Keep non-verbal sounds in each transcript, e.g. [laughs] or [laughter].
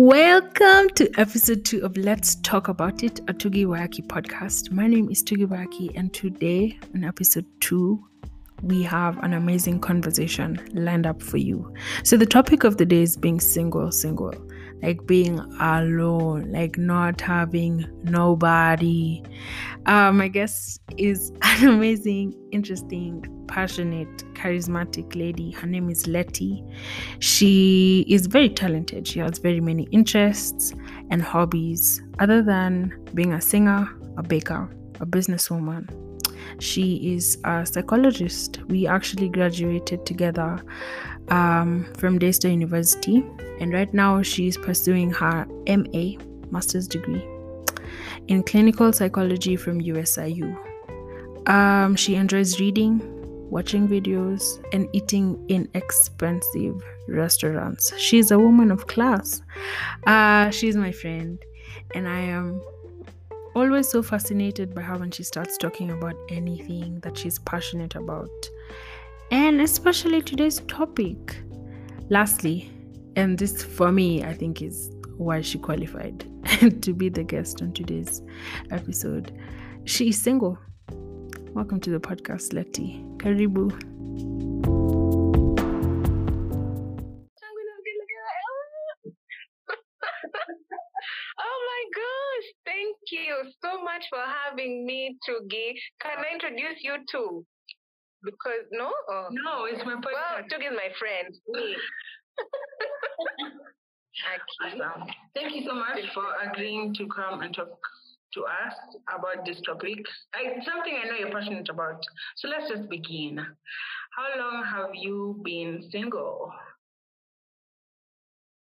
Welcome to episode two of Let's Talk About It, a Tugi Wayaki podcast. My name is Tugi Wayaki, and today, in episode two, we have an amazing conversation lined up for you. So, the topic of the day is being single, single, like being alone, like not having nobody. Um, my guest is [laughs] an amazing, interesting, passionate, charismatic lady. Her name is Letty. She is very talented. She has very many interests and hobbies other than being a singer, a baker, a businesswoman. She is a psychologist. We actually graduated together um, from Daystar University, and right now she is pursuing her MA, master's degree, in clinical psychology from USIU. Um, she enjoys reading, watching videos, and eating in expensive restaurants. She's a woman of class. Uh, she's my friend, and I am always so fascinated by her when she starts talking about anything that she's passionate about, and especially today's topic. Lastly, and this for me, I think is why she qualified [laughs] to be the guest on today's episode. She is single. Welcome to the podcast, Letty. Karibu. [laughs] oh thank you so much for having me, Tugi. Can I introduce you too? Because no? Oh. No, it's my Well, podcast. Tugi is my friend. Me. [laughs] okay. Awesome. Thank you so much for agreeing to come and talk to us about this topic. I, it's something I know you're passionate about. So let's just begin. How long have you been single?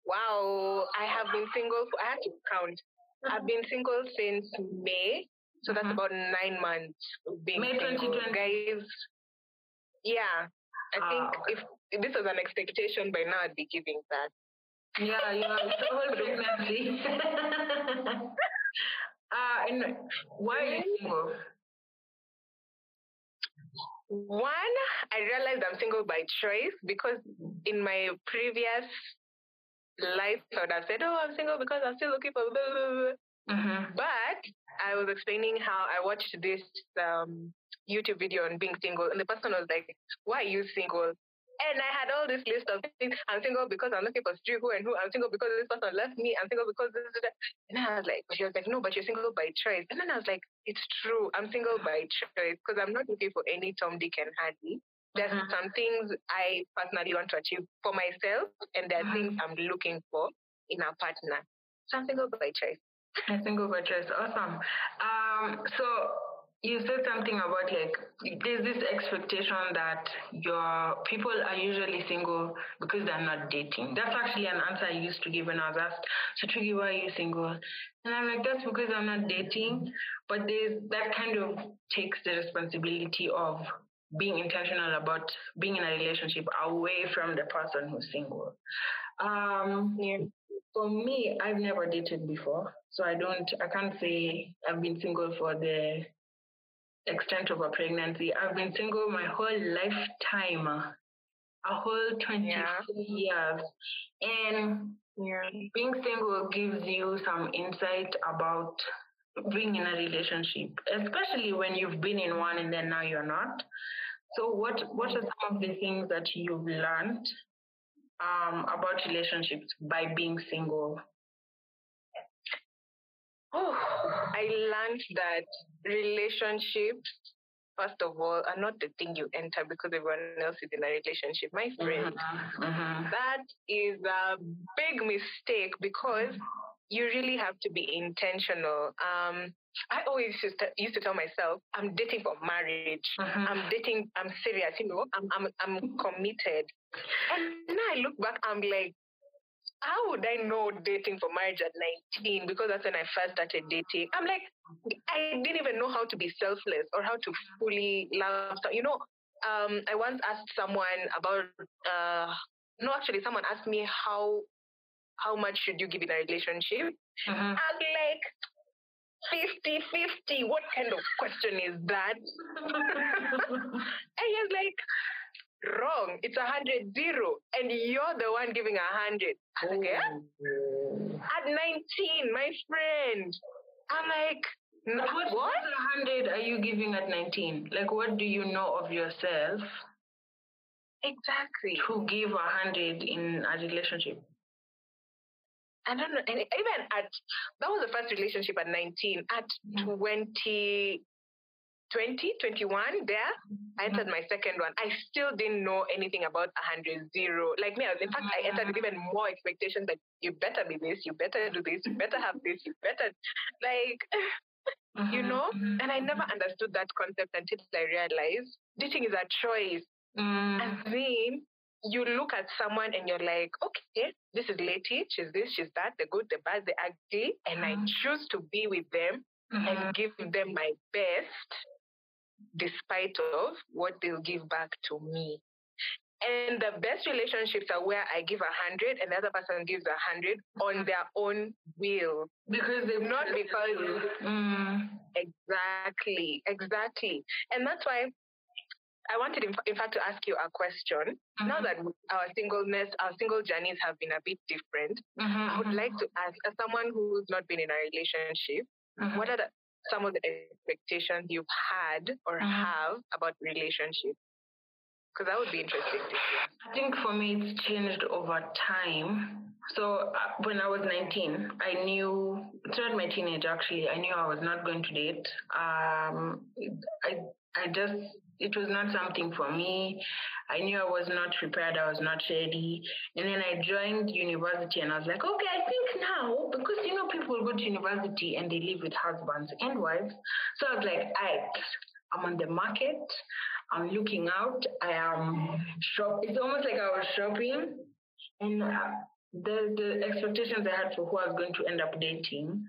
Wow, I have been single. For, I had to count. I've been single since May, so that's Mhm. about nine months. Being May single. 2020. guys. Yeah, I think if, if this was an expectation by now, I'd be giving that. Yeah, you have double pregnancy. uh, and why are you single? One, I realized I'm single by choice because in my previous life, I would have said, "Oh, I'm single because I'm still looking for." Blah, blah, blah." Mm-hmm. But I was explaining how I watched this um, YouTube video on being single, and the person was like, "Why are you single?" And I had all this list of things. I'm single because I'm looking for street who and who. I'm single because this person left me. I'm single because this. this, that. And I was like, she was like, no, but you're single by choice. And then I was like, it's true. I'm single by choice because I'm not looking for any Tom, Dick, and Harry. There's Mhm. some things I personally want to achieve for myself, and there are things I'm looking for in a partner. So I'm single by choice. I single by choice. Awesome. Um, so you said something about like there's this expectation that your people are usually single because they're not dating. That's actually an answer I used to give when I was asked, so Triggy, why are you single? And I'm like, that's because I'm not dating. But there's that kind of takes the responsibility of being intentional about being in a relationship away from the person who's single. Um, Yeah. for me, I've never dated before, so I don't, I can't say I've been single for the extent of a pregnancy. I've been single my whole lifetime, a whole 23 Yeah. years. And Yeah. being single gives you some insight about being in a relationship, especially when you've been in one and then now you're not. So, what what are some of the things that you've learned um, about relationships by being single? Oh, I learned that relationships, first of all, are not the thing you enter because everyone else is in a relationship. My friend, Mhm, mhm. that is a big mistake because you really have to be intentional. Um, I always used to, used to tell myself, I'm dating for marriage. Mhm. I'm dating, I'm serious, you know, I'm, I'm, I'm committed. And now I look back, I'm like, how would I know dating for marriage at 19? Because that's when I first started dating. I'm like, I didn't even know how to be selfless or how to fully love. You know, um, I once asked someone about, uh, no, actually, someone asked me how how much should you give in a relationship? Mhm. I'm like, 50 50. What kind of question is that? [laughs] [laughs] and he was like, wrong. It's a hundred zero, and you're the one giving a hundred. I was like, yeah? Oh. At 19, my friend. I'm like, what, what? what hundred are you giving at nineteen? Like, what do you know of yourself Exactly. to give a hundred in a relationship? I don't know. And even at, that was the first relationship at 19. At Mm. 20, 20, 21, there, I entered my second one. I still didn't know anything about 100 zero. Like me, in fact, I entered with even more expectations that you better be this, you better do this, you better have this, you better, like, you Mhm, know? mhm, And I never understood that concept until I realized dating is a choice. Mm, And then you look at someone and you're like, okay, this is Lady, she's this, she's that, the good, the bad, the ugly, and I choose to be with them mhm. and give them my best despite of what they'll give back to me. And the best relationships are where I give a hundred and the other person gives a hundred on their own will. because they've Not because Mm, exactly, exactly. And that's why I wanted, in, fact, to ask you a question. Now mhm, that our singleness, our single journeys have been a bit different, mhm, I would mhm, like to ask, as someone who's not been in a relationship, mhm. what are the, some of the expectations you've had or Mhm. have about relationships? Because that would be interesting to hear. I think for me, it's changed over time. So uh, when I was 19, I knew, throughout my teenage actually, I knew I was not going to date. Um, I, I just, it was not something for me. I knew I was not prepared. I was not ready. And then I joined university and I was like, okay, I think now, because you know, people go to university and they live with husbands and wives. So I was like, I, I'm on the market. I'm looking out. I am shop. It's almost like I was shopping, and uh, the the expectations I had for who I was going to end up dating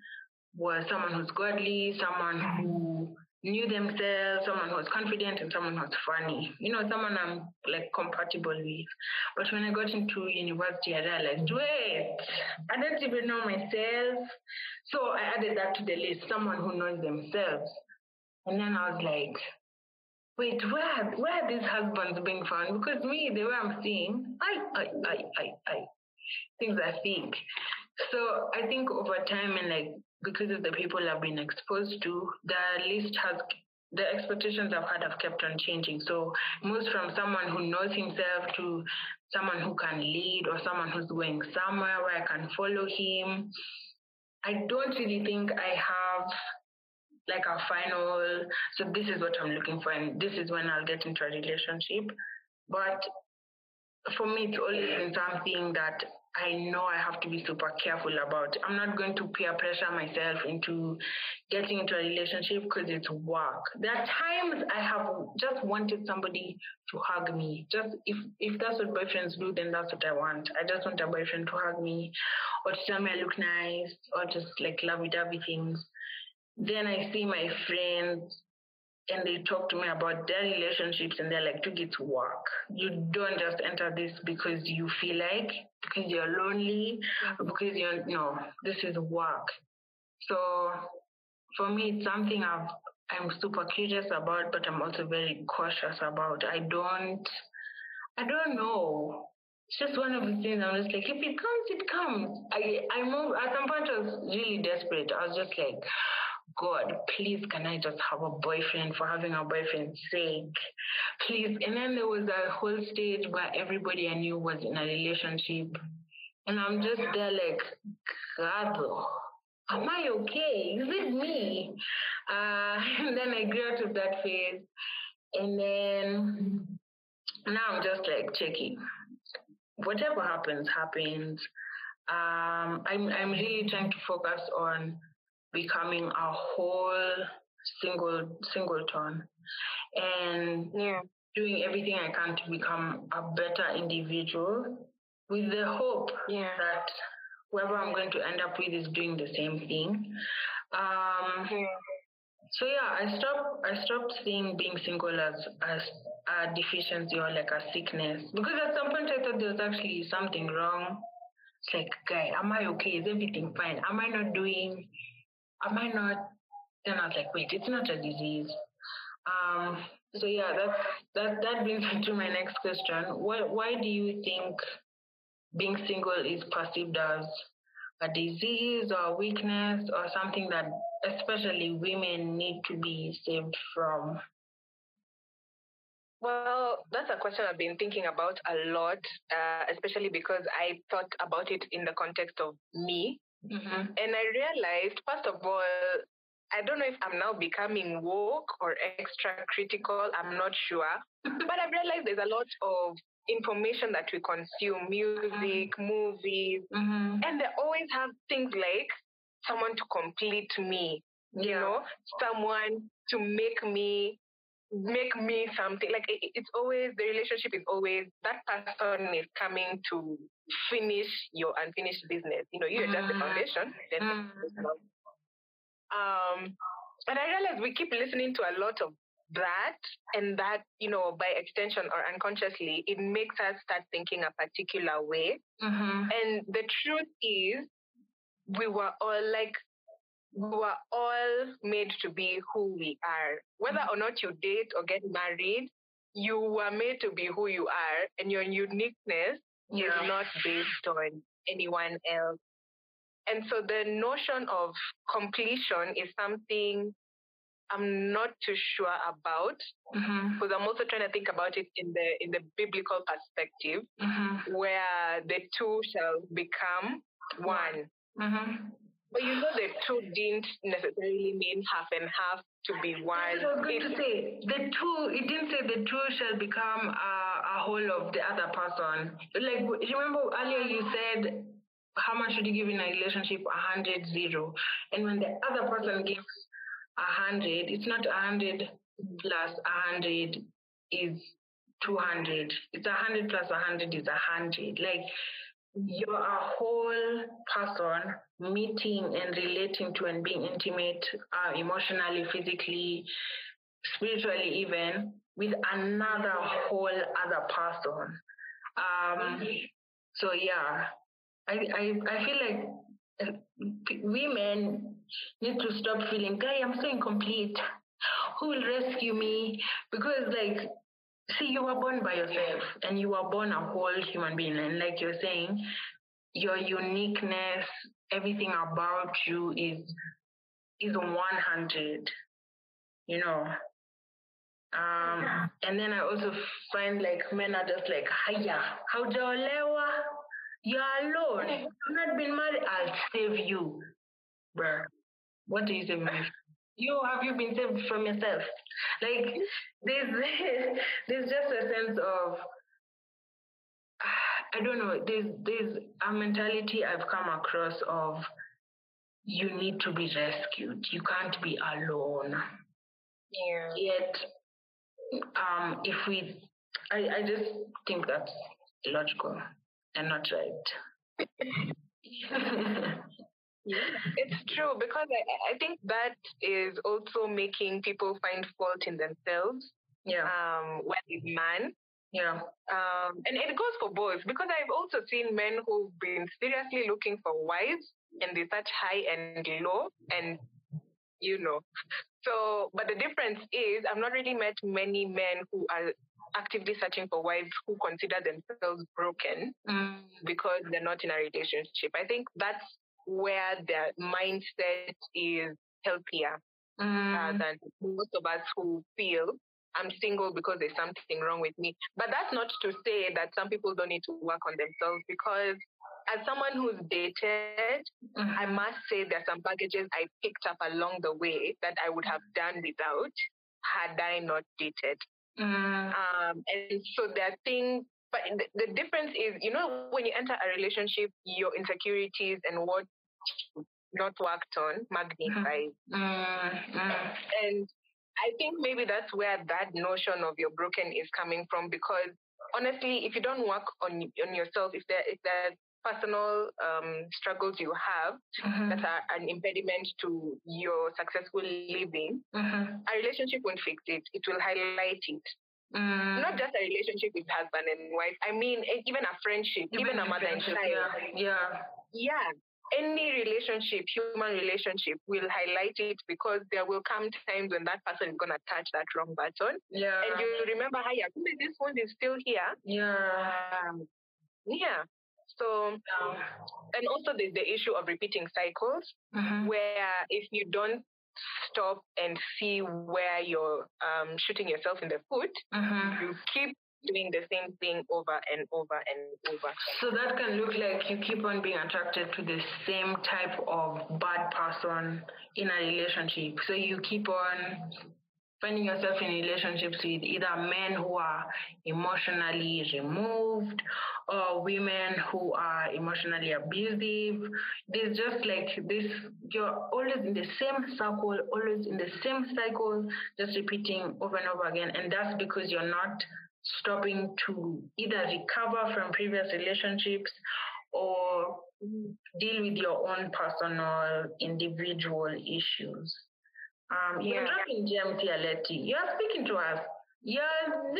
was someone who's godly, someone who knew themselves, someone who was confident, and someone who was funny. You know, someone I'm like compatible with. But when I got into university, I realized, wait, I don't even know myself. So I added that to the list. Someone who knows themselves. And then I was like, wait, where where are these husbands being found? Because me, the way I'm seeing, I I I I, I things I think. So I think over time and like because of the people I've been exposed to, the list has the expectations I've had have kept on changing. So moves from someone who knows himself to someone who can lead or someone who's going somewhere where I can follow him. I don't really think I have like a final so this is what I'm looking for and this is when I'll get into a relationship. But for me it's always been something that I know I have to be super careful about. I'm not going to peer pressure myself into getting into a relationship because it's work. There are times I have just wanted somebody to hug me. Just if if that's what boyfriends do, then that's what I want. I just want a boyfriend to hug me or to tell me I look nice or just like lovey-dovey things. Then I see my friends and they talk to me about their relationships and they're like, to get to work. You don't just enter this because you feel like, because you're lonely, mm-hmm. because you're, no, this is work. So for me, it's something I've, I'm super curious about, but I'm also very cautious about. I don't, I don't know. It's just one of the things I'm just like, if it comes, it comes. I, I moved, at some point I was really desperate. I was just like, God, please, can I just have a boyfriend for having a boyfriend's sake? Please. And then there was a whole stage where everybody I knew was in a relationship. And I'm just there like, God, am I okay? Is it me? Uh, [laughs] and then I grew out of that phase. And then now I'm just like checking. Whatever happens, happens. Um, I'm, I'm really trying to focus on becoming a whole single singleton and Yeah. doing everything I can to become a better individual with the hope Yeah. that whoever I'm going to end up with is doing the same thing. Um, Yeah. so yeah, I stopped I stopped seeing being single as as a deficiency or like a sickness because at some point I thought there was actually something wrong. It's like, guy, am I okay? Is everything fine? Am I not doing? Am I not? I was like, wait, it's not a disease. Um, So yeah, that that that brings me to my next question. Why why do you think being single is perceived as a disease or a weakness or something that especially women need to be saved from? Well, that's a question I've been thinking about a lot, uh, especially because I thought about it in the context of me. Mm-hmm. And I realized, first of all, I don't know if I'm now becoming woke or extra critical. I'm not sure. [laughs] but I've realized there's a lot of information that we consume music, mm-hmm. movies, mm-hmm. and they always have things like someone to complete me, yeah. you know, someone to make me make me something like it, it's always the relationship is always that person is coming to finish your unfinished business you know you're mm. just the mm. foundation then mm. um and i realize we keep listening to a lot of that and that you know by extension or unconsciously it makes us start thinking a particular way mm-hmm. and the truth is we were all like we were all made to be who we are. Whether or not you date or get married, you were made to be who you are, and your uniqueness yeah. is not based on anyone else. And so the notion of completion is something I'm not too sure about mm-hmm. because I'm also trying to think about it in the in the biblical perspective, mm-hmm. where the two shall become one. Mm-hmm. But you know, the two didn't necessarily mean half and half to be one. I was going to say the two. It didn't say the two shall become a, a whole of the other person. Like remember earlier you said how much should you give in a relationship? A hundred, zero. And when the other person gives a hundred, it's not a hundred plus a hundred is two hundred. It's a hundred plus a hundred is a hundred. Like you're a whole person meeting and relating to and being intimate uh, emotionally, physically, spiritually, even with another whole other person. Um, so yeah, I, I I feel like uh, women need to stop feeling, guy, I'm so incomplete. Who will rescue me? Because like see you were born by yourself and you were born a whole human being. And like you're saying your uniqueness everything about you is is 100 you know? Um and then i also find like men are just like haya haujaolewa? You? You're alone. I've not been married. I'll save you bruh. What do you say man you have you been saved from yourself like there's [laughs] there's just a sense of [sighs] I don't know. There's there's a mentality I've come across of you need to be rescued. You can't be alone. Yeah. Yet, um, if we, I I just think that's illogical and not right. [laughs] [laughs] Yeah, it's true because I, I think that is also making people find fault in themselves. Yeah. Um, when it's man. Yeah. Um, and it goes for both because I've also seen men who've been seriously looking for wives and they search high and low and you know. So, but the difference is I've not really met many men who are actively searching for wives who consider themselves broken mm. because they're not in a relationship. I think that's where their mindset is healthier mm. uh, than most of us who feel I'm single because there's something wrong with me. But that's not to say that some people don't need to work on themselves because as someone who's dated, mm-hmm. I must say there's some baggages I picked up along the way that I would have done without had I not dated. Mm. Um, and so there are things but the, the, difference is, you know, when you enter a relationship, your insecurities and what not worked on magnified. Mm-hmm. Mm-hmm. And I think maybe that's where that notion of you're broken is coming from because honestly, if you don't work on on yourself, if there if there personal um, struggles you have mm-hmm. that are an impediment to your successful living, mm-hmm. a relationship won't fix it. It will highlight it. Mm. Not just a relationship with husband and wife. I mean, even a friendship, even, even a mother and child. Yeah. yeah. Any relationship, human relationship, will highlight it because there will come times when that person is gonna touch that wrong button. Yeah. And you remember how yeah, this one is still here. yeah. Um, yeah. So yeah. and also there's the issue of repeating cycles Mhm. where if you don't stop and see where you're um, shooting yourself in the foot, Mhm. you keep doing the same thing over and over and over. So that can look like you keep on being attracted to the same type of bad person in a relationship. So you keep on finding yourself in relationships with either men who are emotionally removed or women who are emotionally abusive. There's just like this, you're always in the same circle, always in the same cycle, just repeating over and over again. And that's because you're not stopping to either recover from previous relationships or deal with your own personal individual issues. Um, You're Yeah. dropping gems here, Letty. You're speaking to us. You're [laughs]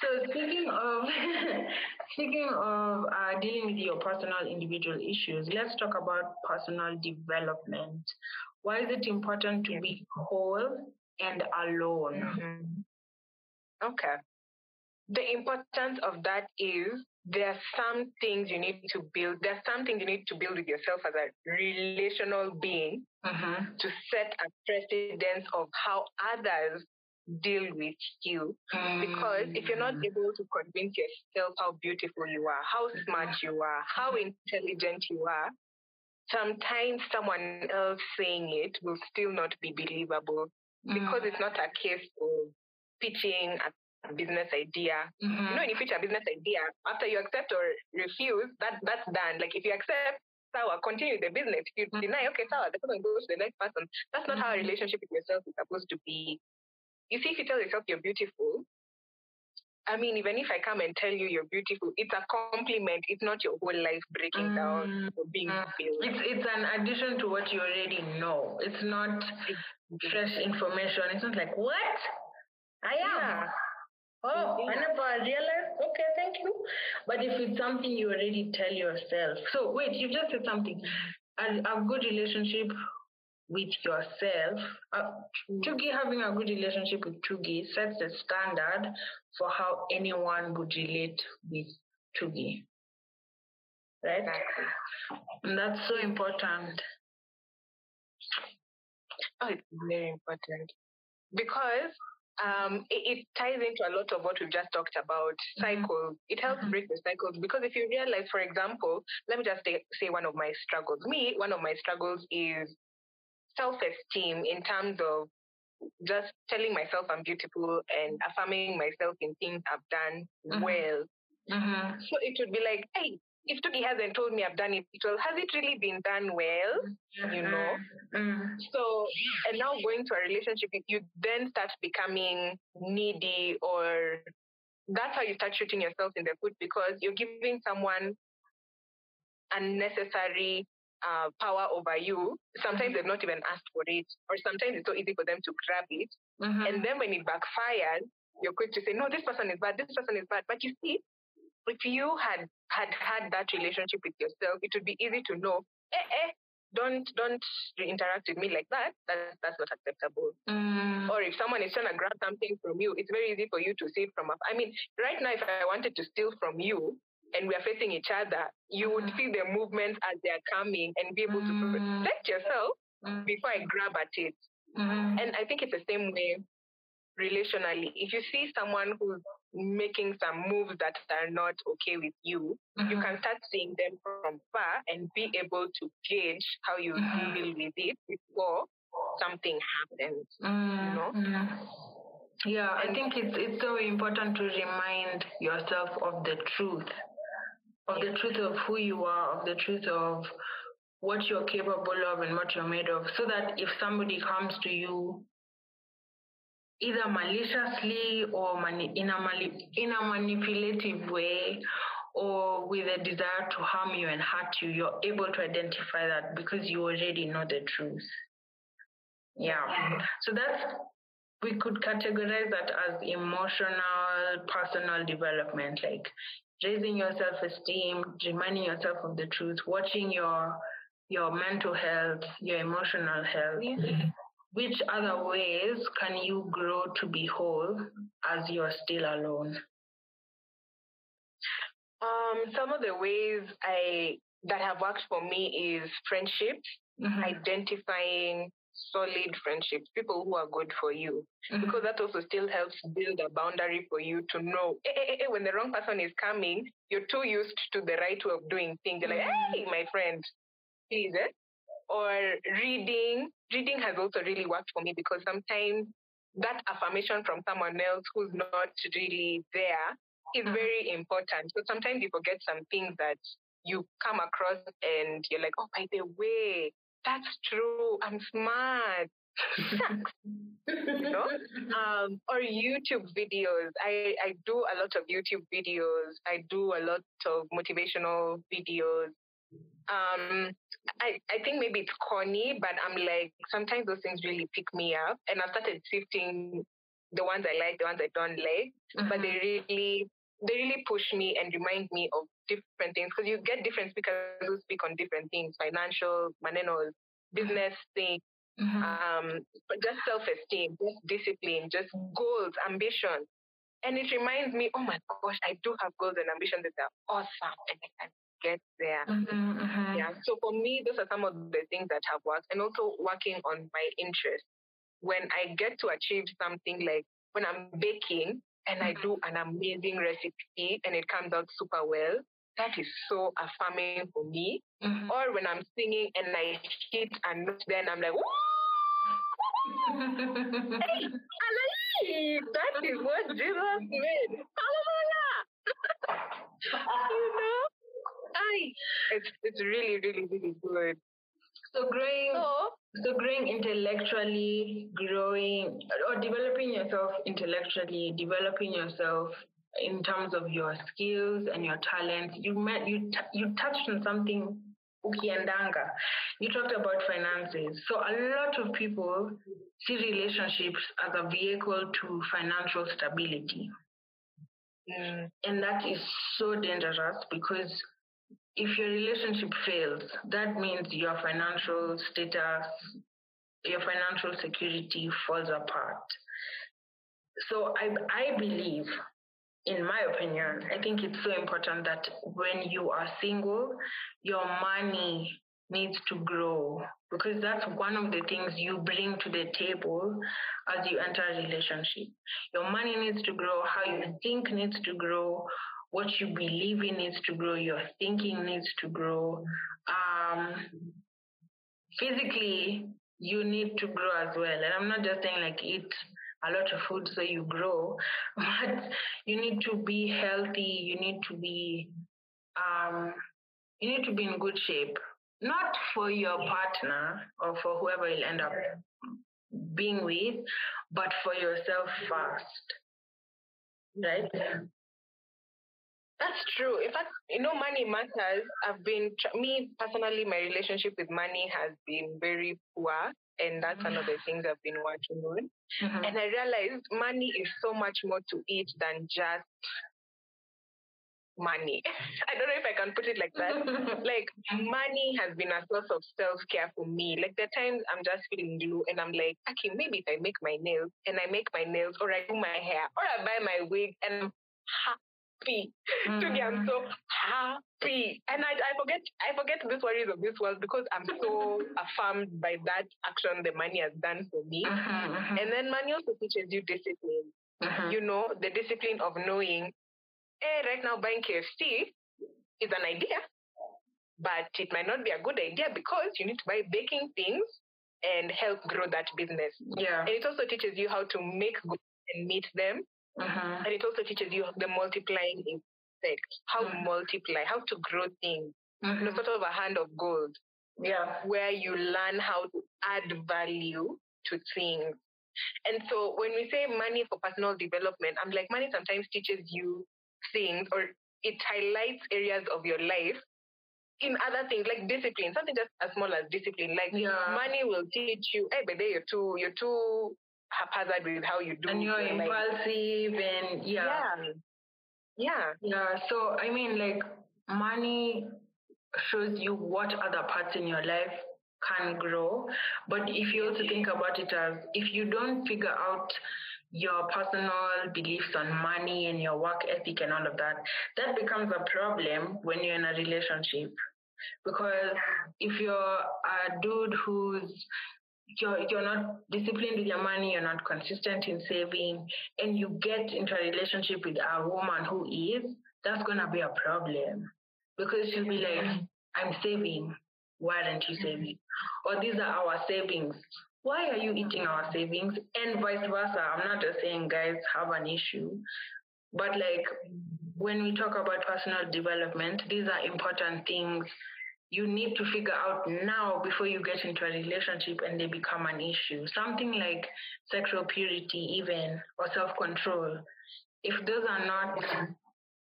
so speaking of [laughs] speaking of uh, dealing with your personal individual issues, let's talk about personal development. Why is it important to be whole and alone? Mhm. Okay. The importance of that is there are some things you need to build. There are some things you need to build with yourself as a relational being Mm-hmm. to set a precedence of how others deal with you. Because if you're not able to convince yourself how beautiful you are, how smart you are, how intelligent you are, sometimes someone else saying it will still not be believable because it's not a case of pitching a business idea. You know, when you pitch a business idea, after you accept or refuse, that that's done. Like if you accept, sour, continue the business. If you Mhm. deny, okay, sour, the person goes to the next person. That's not how a Mhm. relationship with yourself is supposed to be. You see, if you tell yourself you're beautiful, I mean, even if I come and tell you you're beautiful, it's a compliment. It's not your whole life breaking down or being Mm. filled. It's it's an addition to what you already know. It's not fresh information. It's not like what I am. Yeah. Oh, I Yeah. never realized. Okay, thank you. But if it's something you already tell yourself, so wait, you just said something. A, a good relationship with yourself. Uh, Chugi having a good relationship with Chugi sets the standard for how anyone would relate with Chugi. Right? Exactly. And that's so important. Oh, it's very important because um, it, it ties into a lot of what we've just talked about Mhm. cycles. It helps Mhm. break the cycles because if you realize, for example, let me just say, say one of my struggles. Me, one of my struggles is self-esteem in terms of just telling myself I'm beautiful and affirming myself in things I've done Mhm. well. Mm-hmm. So it would be like, hey, if Tuki hasn't told me I've done it well, has it really been done well? You know? Mm-hmm. So, and now going to a relationship, you- you then start becoming needy, or that's how you start shooting yourself in the foot because you're giving someone unnecessary uh, power over you. Sometimes they've not even asked for it, or sometimes it's so easy for them to grab it. Mm-hmm. And then when it backfires, you're quick to say, no, this person is bad, this person is bad. But you see, if you had had had that relationship with yourself, it would be easy to know, eh, eh, don't don't interact with me like that. That that's not acceptable. Mm-hmm. Or if someone is trying to grab something from you, it's very easy for you to see it from afar. I mean, right now, if I wanted to steal from you and we are facing each other, you would see the movements as they are coming and be able to Mm. protect yourself before I grab at it. Mm-hmm. And I think it's the same way relationally. If you see someone who's making some moves that are not okay with you, you Mhm. can start seeing them from far and be able to gauge how you Mhm. deal with it before something happens. Mm, know? mm. Yeah, I think it's it's so important to remind yourself of the truth, of the truth of who you are, of the truth of what you're capable of and what you're made of, so that if somebody comes to you either maliciously or mani- in a mani- in a manipulative way or with a desire to harm you and hurt you, you're able to identify that because you already know the truth. Yeah. So that's we could categorize that as emotional personal development. Like raising your self-esteem, reminding yourself of the truth, watching your your mental health, your emotional health. Which other ways can you grow to be whole as you're still alone? Um, some of the ways I that have worked for me is friendships, mm-hmm. identifying solid friendships, people who are good for you, mm-hmm. because that also still helps build a boundary for you to know hey, hey, hey, when the wrong person is coming, you're too used to the right way of doing things. You're like, mm-hmm. hey, my friend, please, eh? Or reading. Reading has also really worked for me because sometimes that affirmation from someone else who's not really there is mm-hmm. very important. So sometimes you forget some things that you come across and you're like, oh, by the way, that's true. I'm smart. you know, [laughs] um, or YouTube videos. I, I do a lot of YouTube videos. I do a lot of motivational videos. Um, I, I think maybe it's corny, but I'm like, sometimes those things really pick me up. And I've started sifting the ones I like, the ones I don't like, mm-hmm. but they really they really push me and remind me of different things because you get different speakers who speak on different things financial manenos business things mm-hmm. um just self-esteem just discipline just goals ambition and it reminds me oh my gosh i do have goals and ambitions that are awesome and i can get there mm-hmm, mm-hmm. yeah so for me those are some of the things that have worked and also working on my interests when i get to achieve something like when i'm baking and I do an amazing recipe and it comes out super well, that is so affirming for me. Mm-hmm. Or when I'm singing and I hit a note, then I'm like, hey, that is what Jesus [laughs] made. Hallelujah! [laughs] you know, It's it's really really really good. So growing, so, so growing intellectually, growing or developing yourself intellectually, developing yourself in terms of your skills and your talents. You met you t- you touched on something ukiendanga. You talked about finances. So a lot of people see relationships as a vehicle to financial stability. Mm. And that is so dangerous because if your relationship fails, that means your financial status, your financial security falls apart. So I, I believe, in my opinion, I think it's so important that when you are single, your money needs to grow because that's one of the things you bring to the table as you enter a relationship. Your money needs to grow, how you think needs to grow, what you believe in needs to grow, your thinking needs to grow. Um, physically, you need to grow as well. And I'm not just saying like eat a lot of food so you grow, [laughs] but you need to be healthy. You need to be, um, you need to be in good shape, not for your partner or for whoever you'll end up being with, but for yourself first. Right? That's true. In fact, you know, money matters. I've been, me personally, my relationship with money has been very poor. And that's mm-hmm. another things I've been working on. Mm-hmm. And I realized money is so much more to it than just money. [laughs] I don't know if I can put it like that. [laughs] like money has been a source of self care for me. Like the times I'm just feeling blue and I'm like, okay, maybe if I make my nails and I make my nails or I do my hair or I buy my wig and I'm happy. Mm. To me, I'm so happy. And I, I forget I forget these worries of this world because I'm so affirmed by that action the money has done for me. Mm-hmm, mm-hmm. And then money also teaches you discipline. Mm-hmm. You know, the discipline of knowing, hey, right now buying KFC is an idea, but it might not be a good idea because you need to buy baking things and help grow that business. Yeah. And it also teaches you how to make good and meet them Mm-hmm. And it also teaches you the multiplying effect, how mm-hmm. to multiply, how to grow things, mm-hmm. you know, sort of a hand of gold. Yeah. Where you learn how to add value to things. And so when we say money for personal development, I'm like, money sometimes teaches you things or it highlights areas of your life in other things like discipline, something just as small as discipline. Like yeah. money will teach you, hey, but you're too, you're too haphazard with how you do. And you're impulsive and yeah. yeah. Yeah. Yeah. So I mean, like, money shows you what other parts in your life can grow. But if you also think about it as if you don't figure out your personal beliefs on money and your work ethic and all of that, that becomes a problem when you're in a relationship. Because if you're a dude who's you're you're not disciplined with your money, you're not consistent in saving, and you get into a relationship with a woman who is, that's gonna be a problem. Because she'll be like, mm-hmm. I'm saving. Why aren't you mm-hmm. saving? Or these are our savings. Why are you eating our savings? And vice versa. I'm not just saying guys have an issue, but like when we talk about personal development, these are important things you need to figure out now before you get into a relationship and they become an issue. Something like sexual purity, even, or self control. If those are not,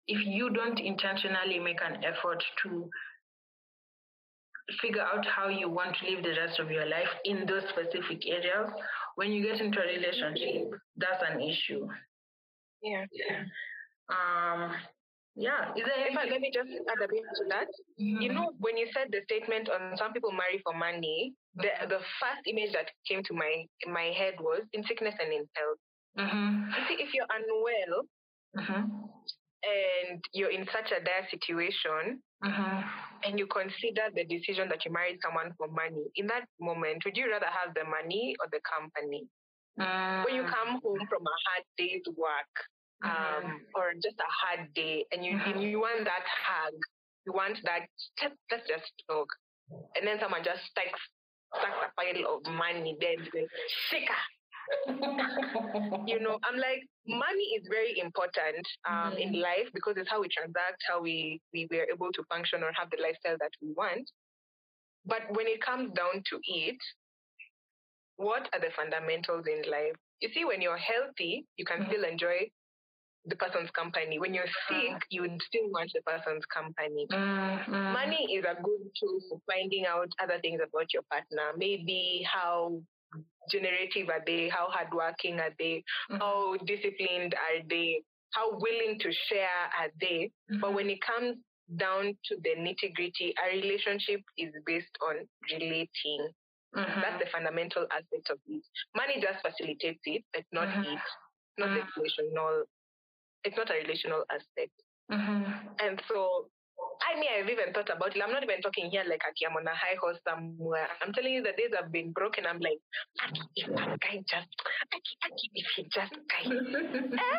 if you don't intentionally make an effort to figure out how you want to live the rest of your life in those specific areas, when you get into a relationship, that's an issue. Yeah. Um, yeah. Is there In fact, let me just add a bit to that. Mm-hmm. You know, when you said the statement on some people marry for money, the the first image that came to my my head was in sickness and in health. Mm-hmm. You see, if you're unwell Mm-hmm. and you're in such a dire situation, Mm-hmm. and you consider the decision that you married someone for money, in that moment, would you rather have the money or the company? When you come home from a hard day's work, um, or just a hard day, and you and you want that hug, you want that. Just, let's just talk, and then someone just sticks stacks a pile of money then like, shika. [laughs] You know, I'm like, money is very important um, in life because it's how we transact, how we we were able to function or have the lifestyle that we want. But when it comes down to it, what are the fundamentals in life? You see, when you're healthy, you can Mhm. still enjoy the person's company. When you're uh-huh. sick, you would still want the person's company. Mm-hmm. Money is a good tool for finding out other things about your partner. Maybe how generative are they? How hardworking are they? Mm-hmm. How disciplined are they? How willing to share are they? But mm-hmm. when it comes down to the nitty gritty, a relationship is based on relating. Mm-hmm. That's the fundamental aspect of it. Money just facilitates it, but not mm-hmm. it. Not the relational. It's not a relational aspect. Mm-hmm. And so, I mean, I've even thought about it. I'm not even talking here like I'm on a high horse somewhere. I'm telling you the days have been broken. I'm like, Aki, if that guy just, Aki, Aki, if he just guy. [laughs] eh?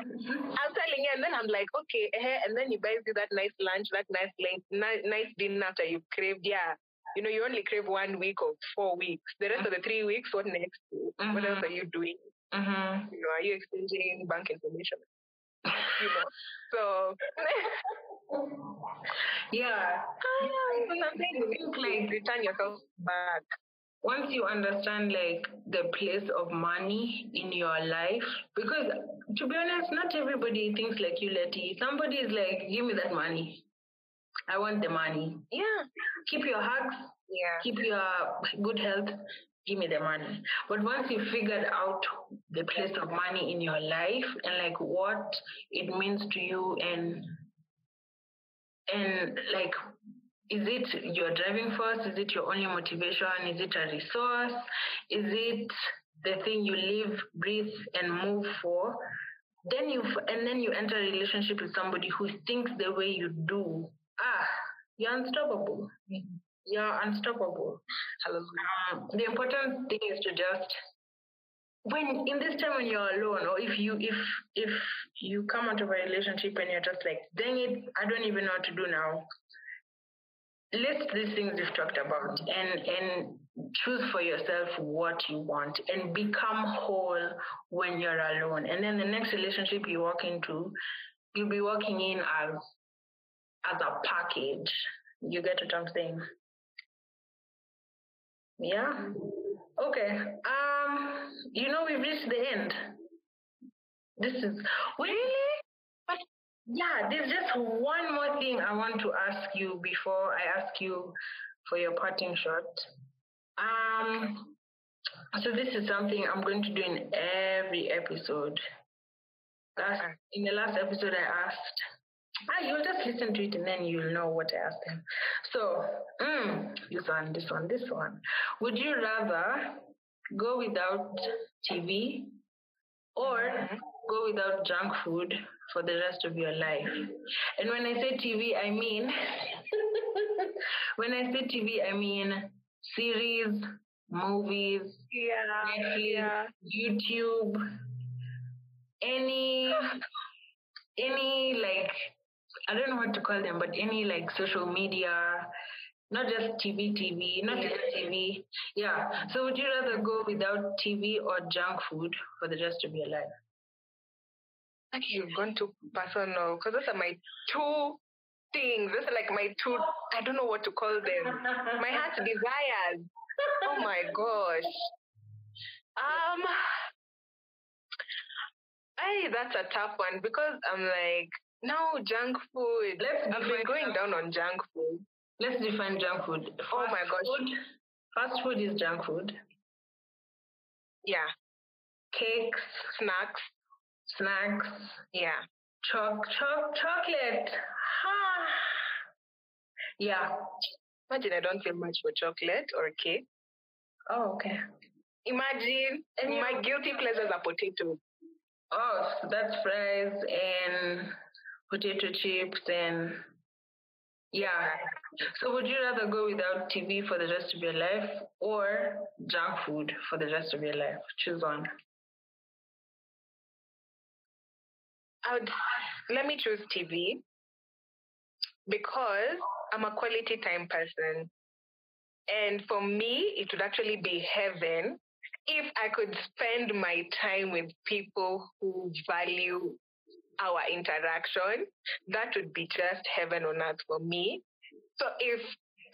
I'm telling you, and then I'm like, okay, eh, and then he buys you that nice lunch, that nice lunch, nice, nice dinner after you've craved. Yeah. You know, you only crave one week or four weeks. The rest of the three weeks, what next? What else Mhm. are you doing? Mm-hmm. You know, are you exchanging bank information? You know, so [laughs] Yeah. So sometimes you to like return yourself back. Once you understand like the place of money in your life, because to be honest, not everybody thinks like you, Letty. Somebody is like, give me that money. I want the money. Yeah. Keep your hugs, Yeah. keep your good health, give me the money. But once you figured out the place of money in your life and like what it means to you and and like is it your driving force? Is it your only motivation? Is it a resource? Is it the thing you live, breathe, and move for? Then you and then you enter a relationship with somebody who thinks the way you do. Ah, you're unstoppable. You're unstoppable. Um, the important thing is to just when in this time when you're alone, or if you if if you come out of a relationship and you're just like, dang it, I don't even know what to do now. List these things you've talked about and and choose for yourself what you want and become whole when you're alone. And then the next relationship you walk into, you'll be walking in as as a package. You get what I'm saying? Yeah. Okay. Um, you know we've reached the end. This is really, but yeah. There's just one more thing I want to ask you before I ask you for your parting shot. Um. So this is something I'm going to do in every episode. Last, in the last episode, I asked just listen to it and then you'll know what I ask them. So, mm, this one, this one, this one. Would you rather go without TV or go without junk food for the rest of your life? And when I say TV, I mean, [laughs] when I say TV, I mean series, movies, Yeah. Netflix, Yeah. YouTube, any any like I don't know what to call them, but any like social media, not just TV, TV, not just TV. Yeah. So would you rather go without TV or junk food for the rest of your life? Like you've gone too personal because those are my two things. Those are like my two. I don't know what to call them. My heart's desires. Oh my gosh. Um. Hey, that's a tough one because I'm like no junk food. Let's I've been going down on junk food. Let's define junk food. Oh my Fast gosh. Food, fast food is junk food. Yeah, Cakes, snacks. snacks, Yeah, choc, choc, chocolate. Ha. Yeah. imagine I don't feel much for chocolate or cake. Oh, okay. Imagine And my guilty pleasures are potatoes. Oh, so that's fries and potato chips and yeah. So would you rather go without TV for the rest of your life or junk food for the rest of your life? Choose one. I would let me choose TV because I'm a quality time person. And for me, it would actually be heaven if I could spend my time with people who value our interaction. That would be just heaven on earth for me. So if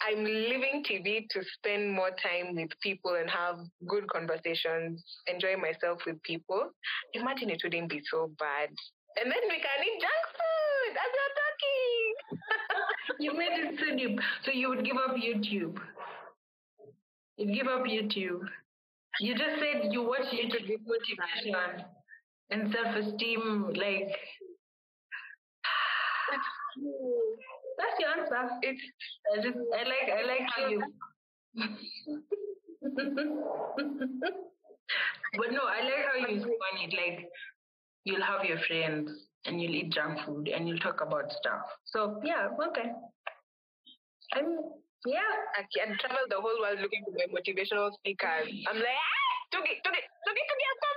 I'm leaving TV to spend more time with people and have good conversations, enjoy myself with people, imagine it wouldn't be so bad. And then we can eat junk food as we're talking. [laughs] You made it so deep. So you would give up YouTube. You'd give up YouTube. You just said you watch YouTube with motivation and self-esteem. Like that's your answer. It's I just I like I like how you. but no, I like how you spun it. Like you'll have your friends and you'll eat junk food and you'll talk about stuff. So yeah, okay. I'm yeah. I can travel the whole world looking for my motivational speakers. I'm like, ah, Tugi, Tugi, Tugi, I'm coming, Tugi, I'm coming.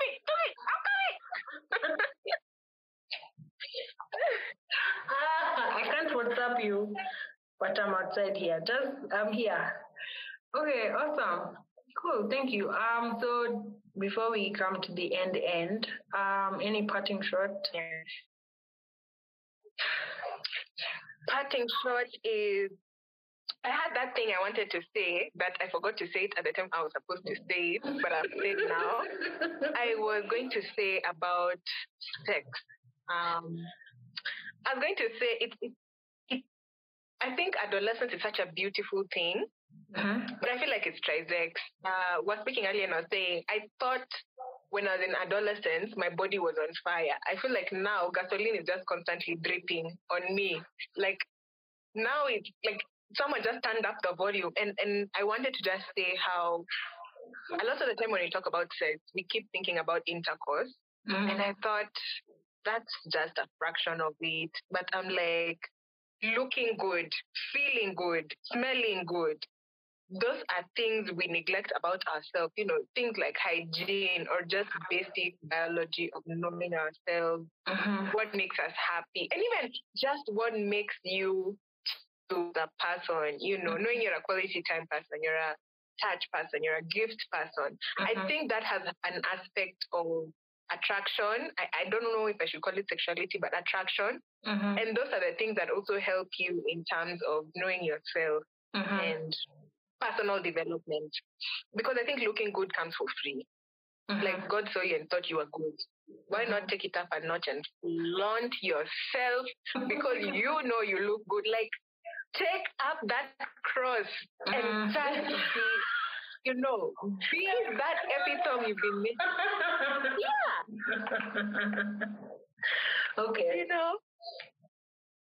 Ah, I can't WhatsApp you, but I'm outside here. Just I'm here. Okay, awesome. Cool, thank you. Um, so before we come to the end end, um, any parting shot? Parting shot is I had that thing I wanted to say but I forgot to say it at the time I was supposed to say it, but I've said it now. I was going to say about sex. Um, I was going to say it, it, it. I think adolescence is such a beautiful thing, Mhm. but I feel like it's trisex. Uh, was speaking earlier and I was saying I thought when I was in adolescence my body was on fire. I feel like now gasoline is just constantly dripping on me. Like now it's like someone just turned up the volume and and I wanted to just say how a lot of the time when we talk about sex, we keep thinking about intercourse. Mhm. And I thought that's just a fraction of it. But I'm like, looking good, feeling good, smelling good. Those are things we neglect about ourselves, you know, things like hygiene or just basic biology of knowing ourselves, Mhm. what makes us happy, and even just what makes you to the person, you know, knowing you're a quality time person, you're a touch person, you're a gift person. I Mhm. think that has an aspect of attraction. I, I don't know if I should call it sexuality, but attraction. Mhm. And those are the things that also help you in terms of knowing yourself and personal development. Because I think looking good comes for free. Like God saw you and thought you were good. Why not take it up a notch and flaunt yourself [laughs] because you know you look good? Like take up that cross and Mhm. just be, you know, be that epitome you've been missing. Yeah. okay. You know?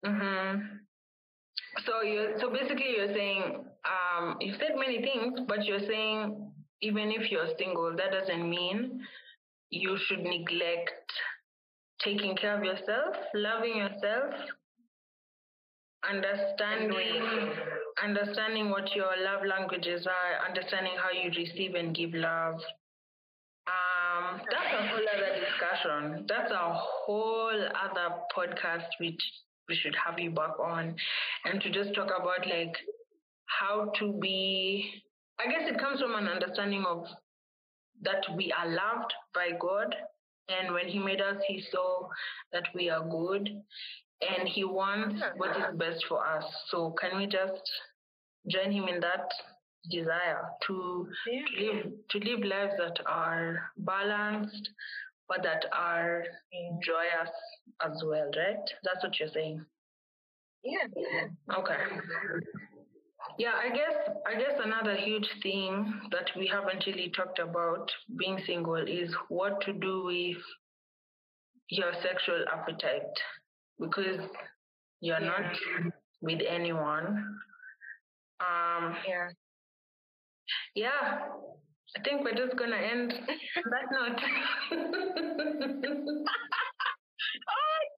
Mm-hmm. So you so basically you're saying um, you said many things, but you're saying even if you're single, that doesn't mean you should neglect taking care of yourself, loving yourself, understanding understanding what your love languages are, understanding how you receive and give love. Um, that's a whole other discussion. That's a whole other podcast which we should have you back on and to just talk about like how to be I guess it comes from an understanding of that we are loved by God and when he made us he saw that we are good and he wants what is best for us. So can we just join him in that desire to, yeah. to live to live lives that are balanced but that are joyous as well, right? That's what you're saying. Yeah. Okay. Yeah, I guess I guess another huge thing that we haven't really talked about being single is what to do with your sexual appetite because you're yeah. not with anyone. Um, yeah. Yeah. I think we're just gonna end [laughs] that note. [laughs] oh,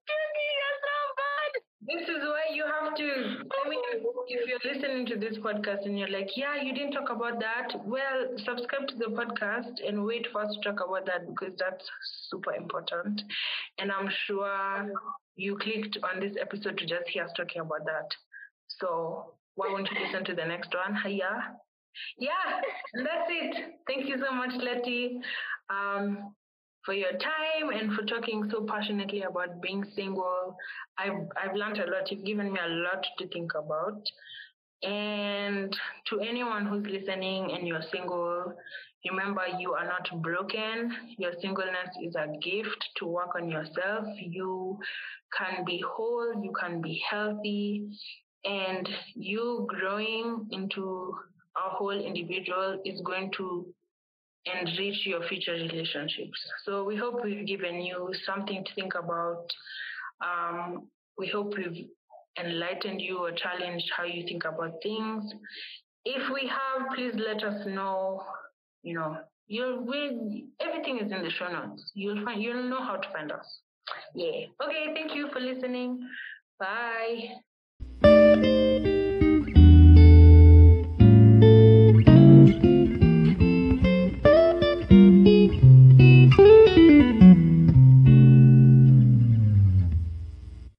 Judy, you're so bad. This is why you have to. I mean, if you're listening to this podcast and you're like, "Yeah, you didn't talk about that," well, subscribe to the podcast and wait for us to talk about that because that's super important. And I'm sure you clicked on this episode to just hear us talking about that. So why won't you listen to the next one? Hiya. Yeah, that's it. Thank you so much, Letty, um, for your time and for talking so passionately about being single. I've I've learned a lot. You've given me a lot to think about. And to anyone who's listening and you're single, remember you are not broken. Your singleness is a gift to work on yourself. You can be whole, you can be healthy, and you growing into a whole individual is going to enrich your future relationships. So we hope we've given you something to think about. Um, we hope we've enlightened you or challenged how you think about things. If we have, please let us know. You know, you'll we, everything is in the show notes. You'll find you'll know how to find us. Yeah. Okay. Thank you for listening. Bye.